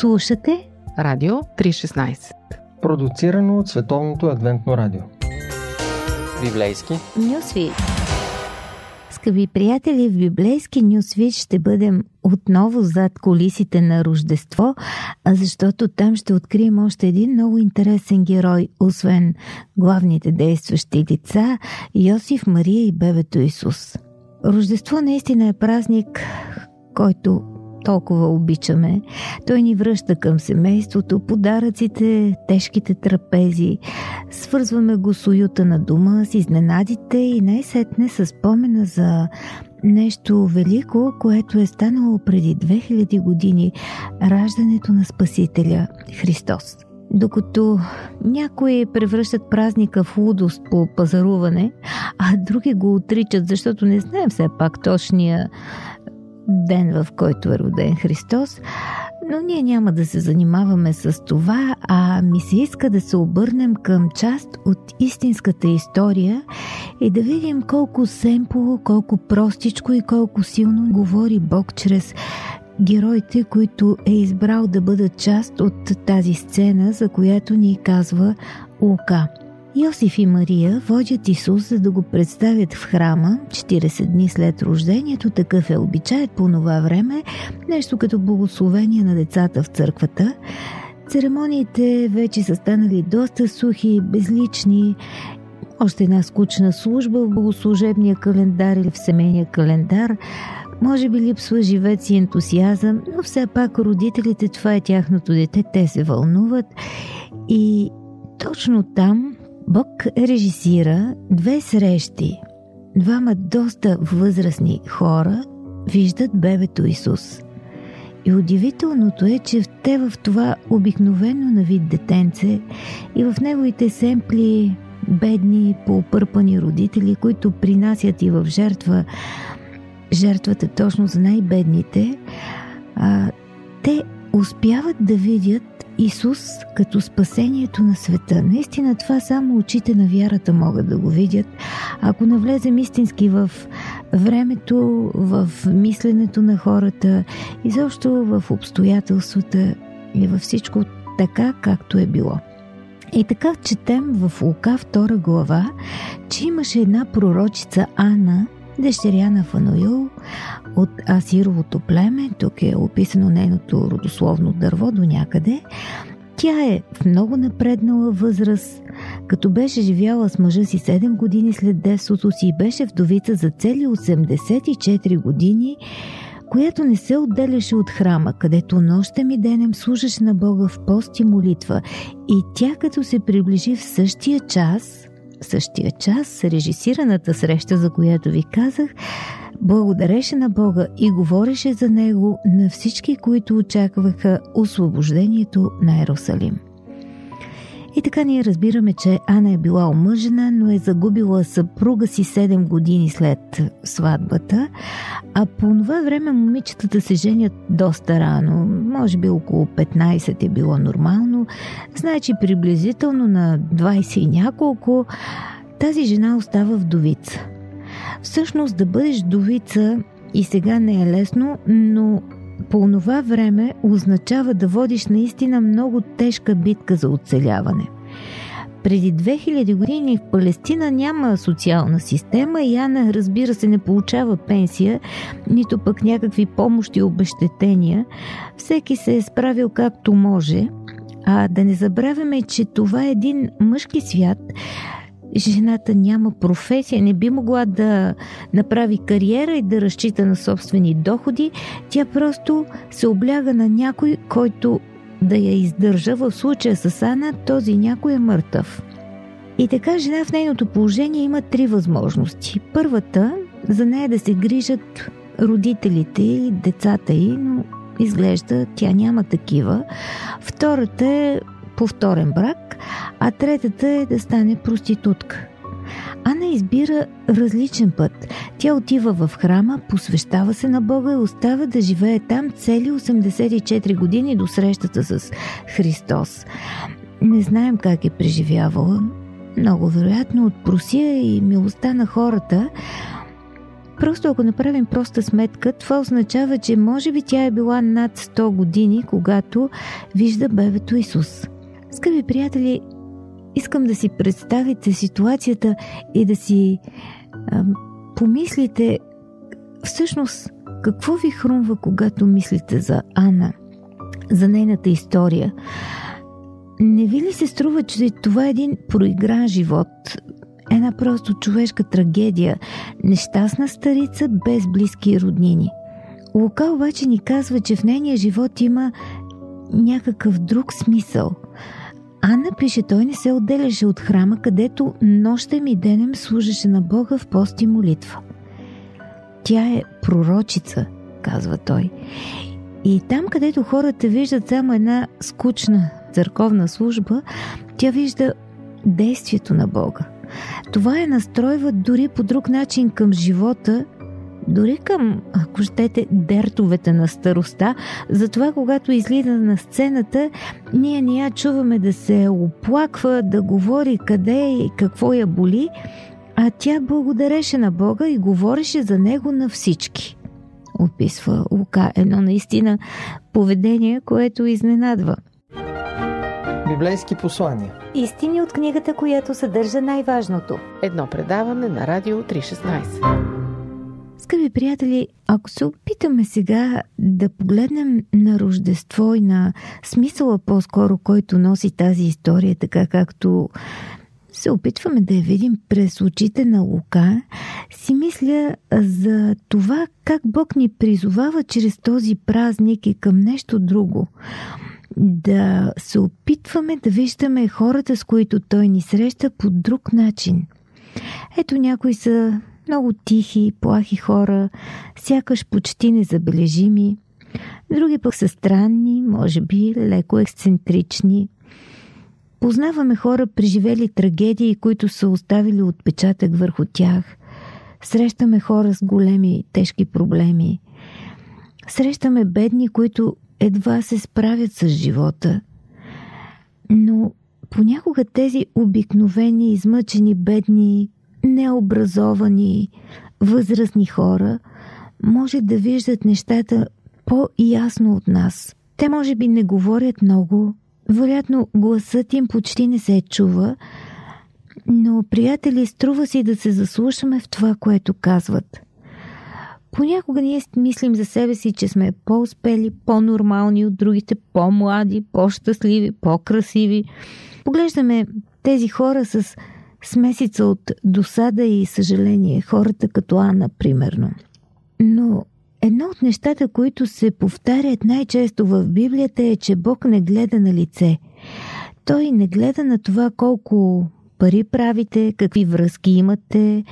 Слушате Радио 316 Продуцирано от Световното адвентно радио. Библейски. Нюсвит. Скъпи приятели, в библейски Нюсвит ще бъдем отново зад колисите на Рождество, защото там ще открием още един много интересен герой, освен главните действащи лица Йосиф, Мария и бебето Исус. Рождество наистина е празник, който толкова обичаме. Той ни връща към семейството, подаръците, тежките трапези. Свързваме го с уюта на дома, с изненадите и най-сетне с спомена за нещо велико, което е станало преди 2000 години раждането на Спасителя Христос. Докато някои превръщат празника в лудост по пазаруване, а други го отричат, защото не знаем все пак точния ден, в който е роден Христос, но ние няма да се занимаваме с това, а ми се иска да се обърнем към част от истинската история и да видим колко семпло, колко простичко и колко силно говори Бог чрез героите, които е избрал да бъдат част от тази сцена, за която ни казва Лука – Йосиф и Мария водят Исус, за да го представят в храма 40 дни след рождението. Такъв е обичаят по това време, нещо като благословение на децата в църквата. Церемониите вече са станали доста сухи, безлични. Още една скучна служба в богослужебния календар или в семейния календар. Може би липсва живец и ентусиазъм, но все пак родителите, това е тяхното дете, те се вълнуват. И точно там Бог режисира две срещи. Двама доста възрастни хора виждат бебето Исус. И удивителното е, че те в това обикновено на вид детенце и в неговите семпли бедни, поопърпани родители, които принасят и в жертва жертвата точно за най-бедните, а, те успяват да видят Исус като спасението на света. Наистина това само очите на вярата могат да го видят. Ако навлезем истински в времето, в мисленето на хората, изобщо в обстоятелствата и във всичко така, както е било. И така четем в Лука 2 глава, че имаше една пророчица Ана, дъщеря на Фануил от Асировото племе, тук е описано нейното родословно дърво до някъде. Тя е в много напреднала възраст, като беше живяла с мъжа си 7 години след детството си и беше вдовица за цели 84 години, която не се отделяше от храма, където нощем и денем служеше на Бога в пост и молитва. И тя, като се приближи в същия час, същия час, режисираната среща, за която ви казах, благодареше на Бога и говореше за него на всички, които очакваха освобождението на Ерусалим. И така ние разбираме, че Ана е била омъжена, но е загубила съпруга си 7 години след сватбата, а по това време момичетата се женят доста рано, може би около 15 е било нормално, значи приблизително на 20 и няколко тази жена остава вдовица. Всъщност да бъдеш вдовица и сега не е лесно, но по това време означава да водиш наистина много тежка битка за оцеляване. Преди 2000 години в Палестина няма социална система и Ана, разбира се, не получава пенсия, нито пък някакви помощи и обещетения. Всеки се е справил както може. А да не забравяме, че това е един мъжки свят, жената няма професия, не би могла да направи кариера и да разчита на собствени доходи, тя просто се обляга на някой, който да я издържа. В случая с Ана този някой е мъртъв. И така жена в нейното положение има три възможности. Първата за нея да се грижат родителите и децата й, но изглежда тя няма такива. Втората е повторен брак, а третата е да стане проститутка. Ана избира различен път. Тя отива в храма, посвещава се на Бога и остава да живее там цели 84 години до срещата с Христос. Не знаем как е преживявала. Много вероятно от просия и милостта на хората, Просто ако направим проста сметка, това означава, че може би тя е била над 100 години, когато вижда бебето Исус. Скъпи приятели, искам да си представите ситуацията и да си а, помислите всъщност какво ви хрумва, когато мислите за Ана, за нейната история. Не ви ли се струва, че това е един проигран живот, една просто човешка трагедия, нещастна старица без близки роднини? Лука обаче ни казва, че в нейния живот има някакъв друг смисъл – Анна пише, той не се отделяше от храма, където нощем и денем служеше на Бога в пост и молитва. Тя е пророчица, казва той. И там, където хората виждат само една скучна църковна служба, тя вижда действието на Бога. Това е настройва дори по друг начин към живота дори към, ако щете, дертовете на староста. Затова, когато излиза на сцената, ние не я чуваме да се оплаква, да говори къде и какво я боли, а тя благодареше на Бога и говореше за него на всички. Описва Лука едно наистина поведение, което изненадва. Библейски послания. Истини от книгата, която съдържа най-важното. Едно предаване на Радио 316. Скъпи приятели, ако се опитаме сега да погледнем на Рождество и на смисъла по-скоро, който носи тази история, така както се опитваме да я видим през очите на Лука, си мисля за това как Бог ни призовава чрез този празник и към нещо друго. Да се опитваме да виждаме хората, с които Той ни среща по друг начин. Ето някои са много тихи, плахи хора, сякаш почти незабележими. Други пък са странни, може би леко ексцентрични. Познаваме хора, преживели трагедии, които са оставили отпечатък върху тях. Срещаме хора с големи, тежки проблеми. Срещаме бедни, които едва се справят с живота. Но понякога тези обикновени, измъчени, бедни, необразовани, възрастни хора може да виждат нещата по-ясно от нас. Те може би не говорят много, вероятно гласът им почти не се чува, но, приятели, струва си да се заслушаме в това, което казват. Понякога ние мислим за себе си, че сме по-успели, по-нормални от другите, по-млади, по-щастливи, по-красиви. Поглеждаме тези хора с смесица от досада и съжаление, хората като Ана, примерно. Но едно от нещата, които се повтарят най-често в Библията е, че Бог не гледа на лице. Той не гледа на това колко пари правите, какви връзки имате,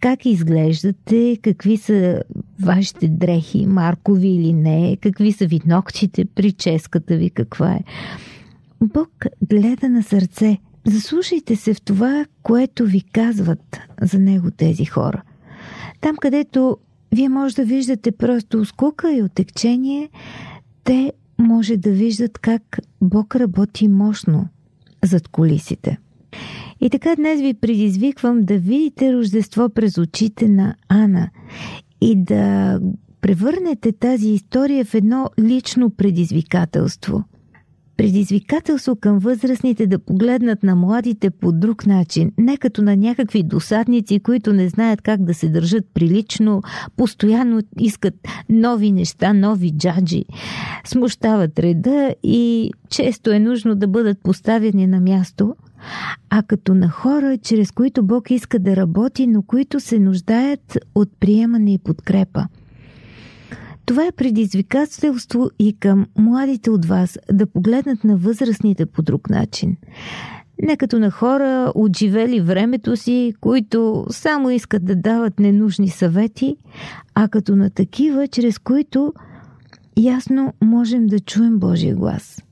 как изглеждате, какви са вашите дрехи, маркови или не, какви са ви ногтите, прическата ви каква е. Бог гледа на сърце, Заслушайте се в това, което ви казват за него тези хора. Там, където вие може да виждате просто скука и отекчение, те може да виждат как Бог работи мощно зад колисите. И така днес ви предизвиквам да видите Рождество през очите на Ана и да превърнете тази история в едно лично предизвикателство – предизвикателство към възрастните да погледнат на младите по друг начин, не като на някакви досадници, които не знаят как да се държат прилично, постоянно искат нови неща, нови джаджи, смущават реда и често е нужно да бъдат поставени на място, а като на хора, чрез които Бог иска да работи, но които се нуждаят от приемане и подкрепа – това е предизвикателство и към младите от вас да погледнат на възрастните по друг начин. Не като на хора, отживели времето си, които само искат да дават ненужни съвети, а като на такива, чрез които ясно можем да чуем Божия глас.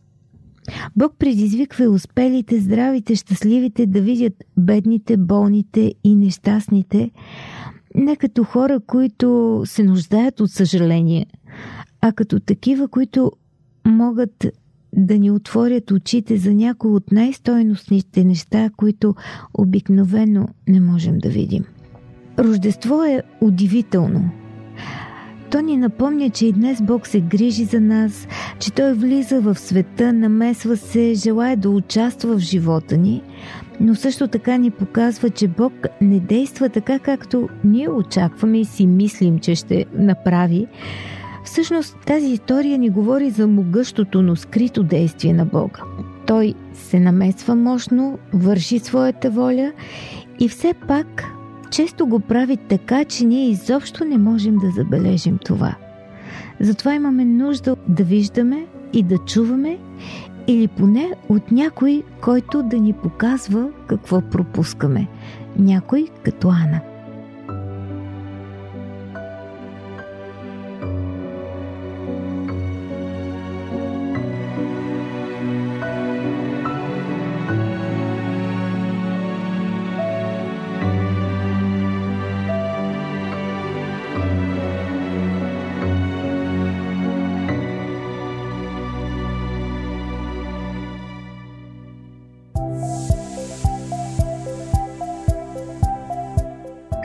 Бог предизвиква успелите, здравите, щастливите да видят бедните, болните и нещастните, не като хора, които се нуждаят от съжаление, а като такива, които могат да ни отворят очите за някои от най-стойностните неща, които обикновено не можем да видим. Рождество е удивително. То ни напомня, че и днес Бог се грижи за нас, че Той влиза в света, намесва се, желая да участва в живота ни, но също така ни показва, че Бог не действа така, както ние очакваме и си мислим, че ще направи. Всъщност тази история ни говори за могъщото, но скрито действие на Бога. Той се намесва мощно, върши своята воля и все пак често го прави така, че ние изобщо не можем да забележим това. Затова имаме нужда да виждаме и да чуваме или поне от някой, който да ни показва какво пропускаме. Някой като Ана –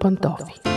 по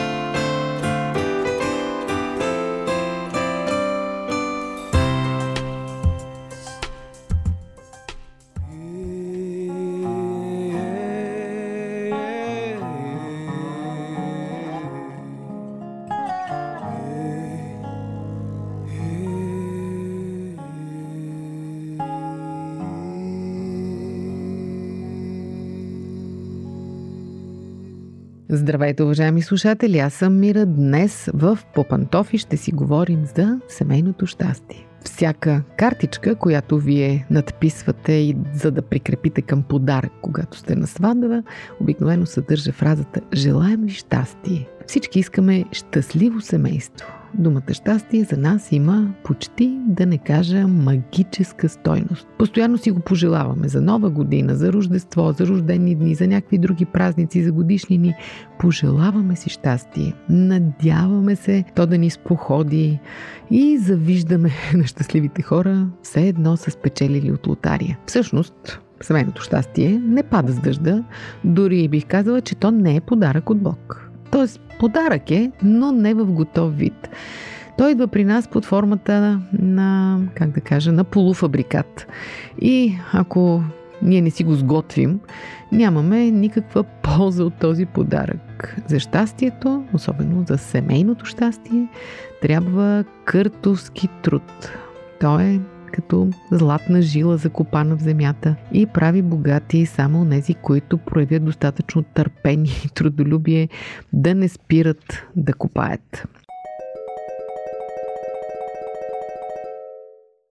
Здравейте, уважаеми слушатели! Аз съм Мира. Днес в Попантофи ще си говорим за семейното щастие. Всяка картичка, която вие надписвате и за да прикрепите към подарък, когато сте на сватба, обикновено съдържа фразата «Желаем ви щастие». Всички искаме щастливо семейство. Думата щастие за нас има почти, да не кажа, магическа стойност. Постоянно си го пожелаваме за нова година, за рождество, за рождени дни, за някакви други празници, за годишнини. Пожелаваме си щастие. Надяваме се то да ни споходи и завиждаме на щастливите хора все едно са спечелили от лотария. Всъщност, семейното щастие не пада с дъжда, дори бих казала, че то не е подарък от Бог. Тоест, подарък е, но не в готов вид. Той идва при нас под формата на, как да кажа, на полуфабрикат. И ако ние не си го сготвим, нямаме никаква полза от този подарък. За щастието, особено за семейното щастие, трябва къртовски труд. То е като златна жила закопана в земята и прави богати само тези, които проявят достатъчно търпение и трудолюбие да не спират да копаят.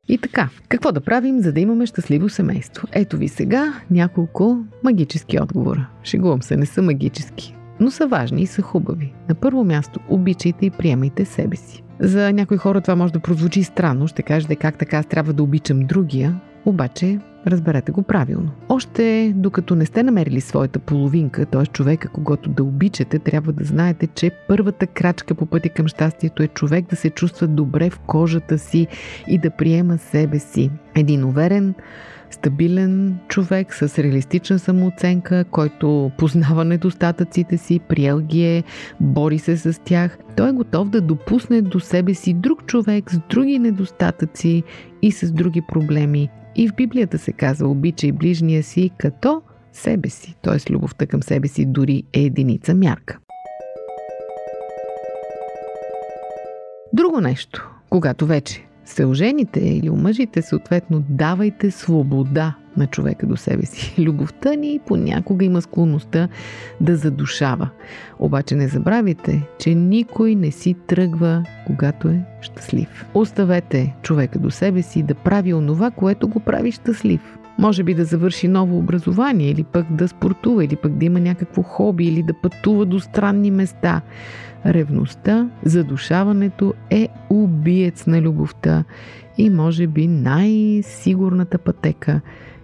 И така, какво да правим, за да имаме щастливо семейство? Ето ви сега няколко магически отговора. Шегувам се, не са магически, но са важни и са хубави. На първо място, обичайте и приемайте себе си. За някои хора това може да прозвучи странно, ще кажете как така аз трябва да обичам другия, обаче разберете го правилно. Още докато не сте намерили своята половинка, т.е. човека, когато да обичате, трябва да знаете, че първата крачка по пътя към щастието е човек да се чувства добре в кожата си и да приема себе си. Един уверен, стабилен човек с реалистична самооценка, който познава недостатъците си, приел ги е, бори се с тях. Той е готов да допусне до себе си друг човек с други недостатъци и с други проблеми. И в Библията се казва обичай ближния си като себе си, т.е. любовта към себе си дори е единица мярка. Друго нещо, когато вече се ожените или омъжите, съответно давайте свобода на човека до себе си. Любовта ни понякога има склонността да задушава. Обаче не забравяйте, че никой не си тръгва, когато е щастлив. Оставете човека до себе си да прави онова, което го прави щастлив. Може би да завърши ново образование, или пък да спортува, или пък да има някакво хоби, или да пътува до странни места. Ревността, задушаването е убиец на любовта и може би най-сигурната пътека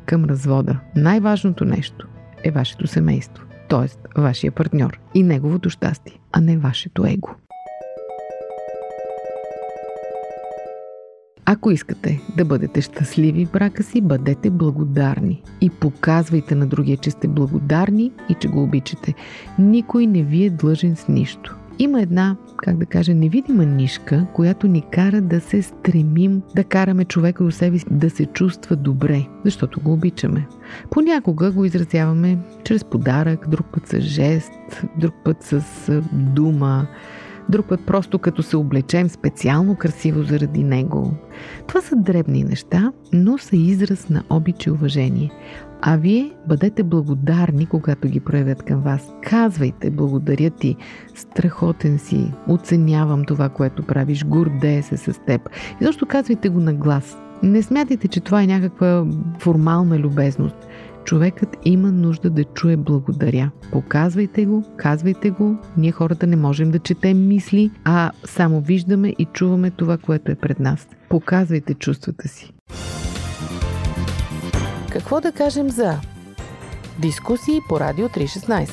към развода. Най-важното нещо е вашето семейство, т.е. вашия партньор и неговото щастие, а не вашето его. Ако искате да бъдете щастливи в брака си, бъдете благодарни и показвайте на другия, че сте благодарни и че го обичате. Никой не ви е длъжен с нищо. Има една, как да кажа, невидима нишка, която ни кара да се стремим да караме човека до себе си да се чувства добре, защото го обичаме. Понякога го изразяваме чрез подарък, друг път с жест, друг път с дума, друг път просто като се облечем специално красиво заради него. Това са дребни неща, но са израз на обич и уважение. А вие бъдете благодарни, когато ги проявят към вас. Казвайте, благодаря ти, страхотен си, оценявам това, което правиш, гордея се с теб. И защо казвайте го на глас. Не смятайте, че това е някаква формална любезност. Човекът има нужда да чуе благодаря. Показвайте го, казвайте го. Ние хората не можем да четем мисли, а само виждаме и чуваме това, което е пред нас. Показвайте чувствата си. Какво да кажем за дискусии по Радио 316?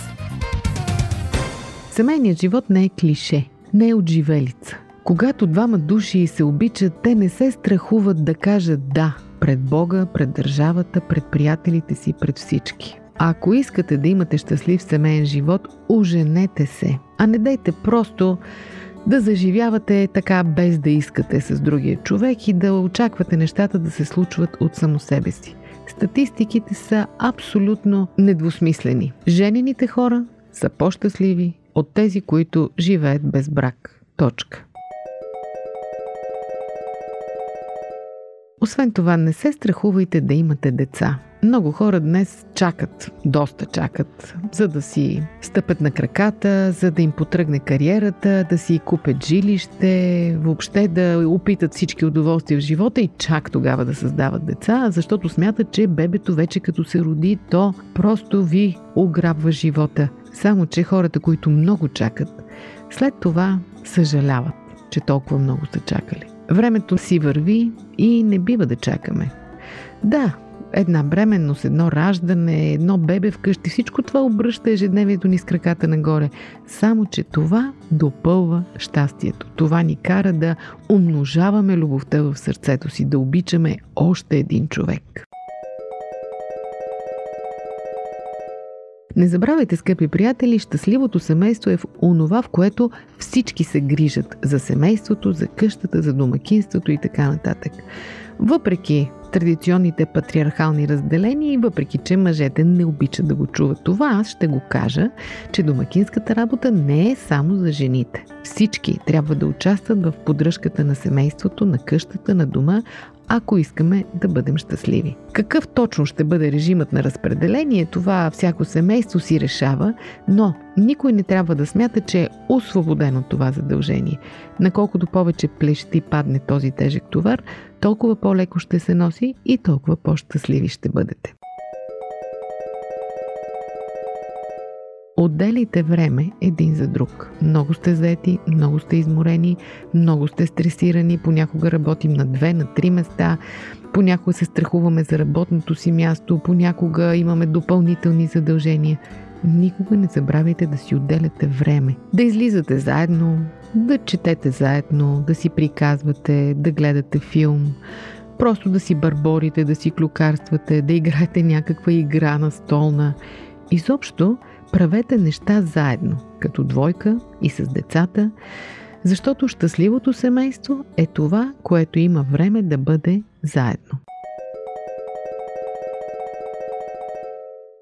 Семейният живот не е клише, не е отживелица. Когато двама души се обичат, те не се страхуват да кажат да пред Бога, пред държавата, пред приятелите си, пред всички. Ако искате да имате щастлив семейен живот, оженете се, а не дайте просто да заживявате така без да искате с другия човек и да очаквате нещата да се случват от само себе си. Статистиките са абсолютно недвусмислени. Женените хора са по-щастливи от тези, които живеят без брак. Точка. Освен това, не се страхувайте да имате деца. Много хора днес чакат, доста чакат, за да си стъпят на краката, за да им потръгне кариерата, да си купят жилище, въобще да опитат всички удоволствия в живота и чак тогава да създават деца, защото смятат, че бебето вече като се роди, то просто ви ограбва живота. Само, че хората, които много чакат, След това съжаляват, че толкова много са чакали. Времето си върви и не бива да чакаме. Да, една бременност, едно раждане, едно бебе вкъщи, всичко това обръща ежедневието ни с краката нагоре. Само, че това допълва щастието. Това ни кара да умножаваме любовта в сърцето си, да обичаме още един човек. Не забравяйте, скъпи приятели, щастливото семейство е в онова, в което всички се грижат за семейството, за къщата, за домакинството и така нататък. Въпреки традиционните патриархални разделения и въпреки, че мъжете не обичат да го чуват това, аз ще го кажа, че домакинската работа не е само за жените. Всички трябва да участват в поддръжката на семейството, на къщата, на дома, ако искаме да бъдем щастливи. Какъв точно ще бъде режимът на разпределение, това всяко семейство си решава, но никой не трябва да смята, че е освободен от това задължение. Наколкото повече плещи падне този тежък товар, толкова по-леко ще се носи и толкова по-щастливи ще бъдете. Отделите време един за друг. Много сте заети, много сте изморени, много сте стресирани, понякога работим на две, на три места, понякога се страхуваме за работното си място, понякога имаме допълнителни задължения. Никога не забравяйте да си отделяте време. Да излизате заедно, да четете заедно, да си приказвате, да гледате филм, просто да си барборите, да си клюкарствате, да играете някаква игра на столна. Изобщо, правете неща заедно, като двойка и с децата, защото щастливото семейство е това, което има време да бъде заедно.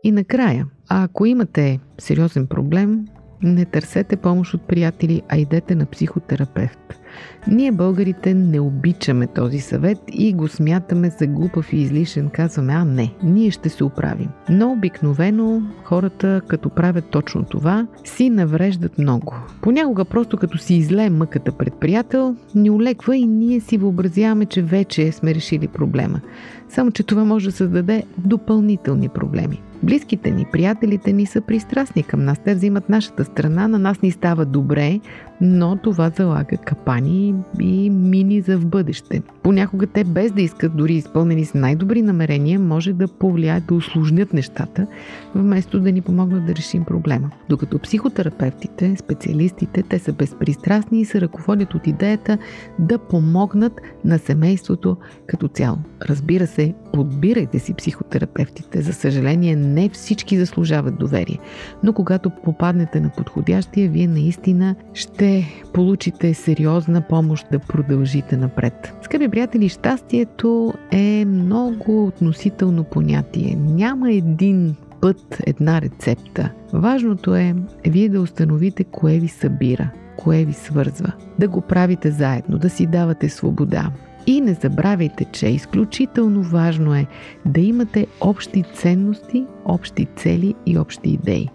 И накрая, ако имате сериозен проблем, не търсете помощ от приятели, а идете на психотерапевт. Ние българите не обичаме този съвет и го смятаме за глупав и излишен. Казваме, а не, ние ще се оправим. Но обикновено хората, като правят точно това, си навреждат много. Понякога просто като си излее мъката пред приятел, ни олеква и ние си въобразяваме, че вече сме решили проблема. Само, че това може да създаде допълнителни проблеми. Близките ни, приятелите ни са пристрастни към нас. Те взимат нашата страна, на нас ни става добре, но това залага капани и мини за в бъдеще. Понякога те без да искат, дори изпълнени с най-добри намерения, може да повлияят да усложнят нещата, вместо да ни помогнат да решим проблема. Докато психотерапевтите, специалистите, те са безпристрастни и се ръководят от идеята да помогнат на семейството като цяло. Разбира се, подбирайте си психотерапевтите. За съжаление, не всички заслужават доверие. Но когато попаднете на подходящия, вие наистина ще получите сериозна помощ да продължите напред. Скъпи приятели, щастието е много относително понятие. Няма един път, една рецепта. Важното е вие да установите кое ви събира, кое ви свързва. Да го правите заедно, да си давате свобода, и не забравяйте, че изключително важно е да имате общи ценности, общи цели и общи идеи.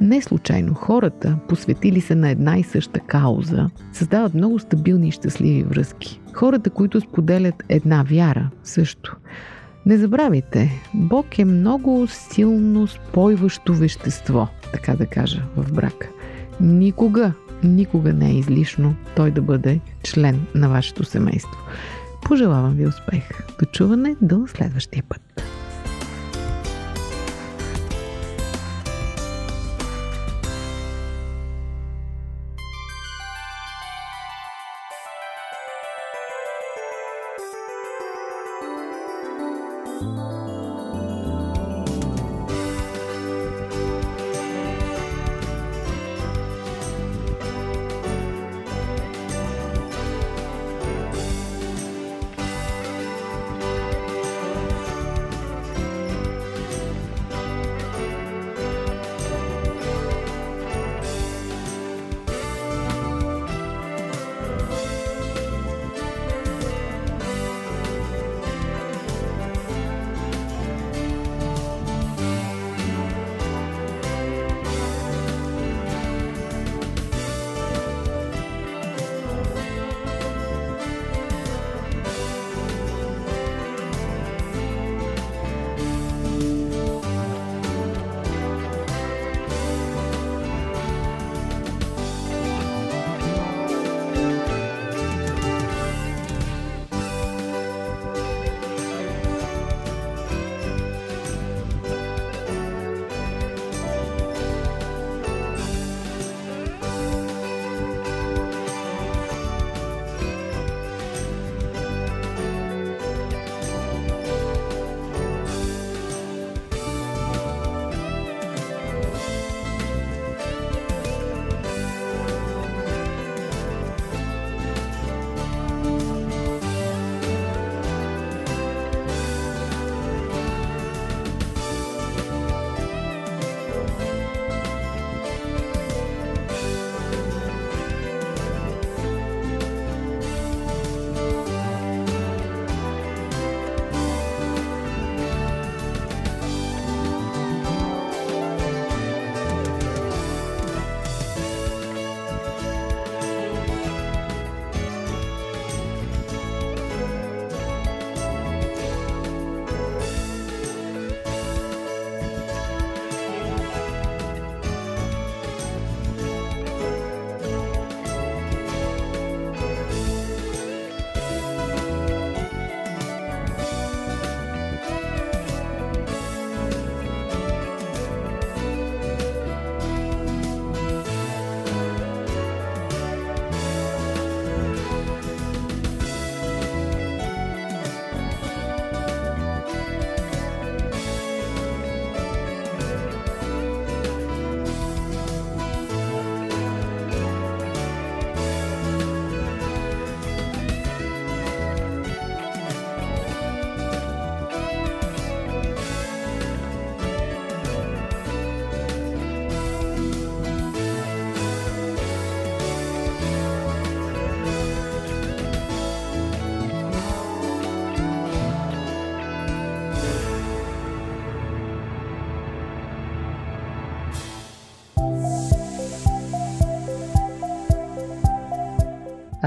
Не случайно хората, посветили се на една и съща кауза, създават много стабилни и щастливи връзки. Хората, които споделят една вяра, също. Не забравяйте, Бог е много силно спойващо вещество, така да кажа, в брака. Никога, никога не е излишно той да бъде член на вашето семейство. Пожелавам ви успех. До чуване до следващия път.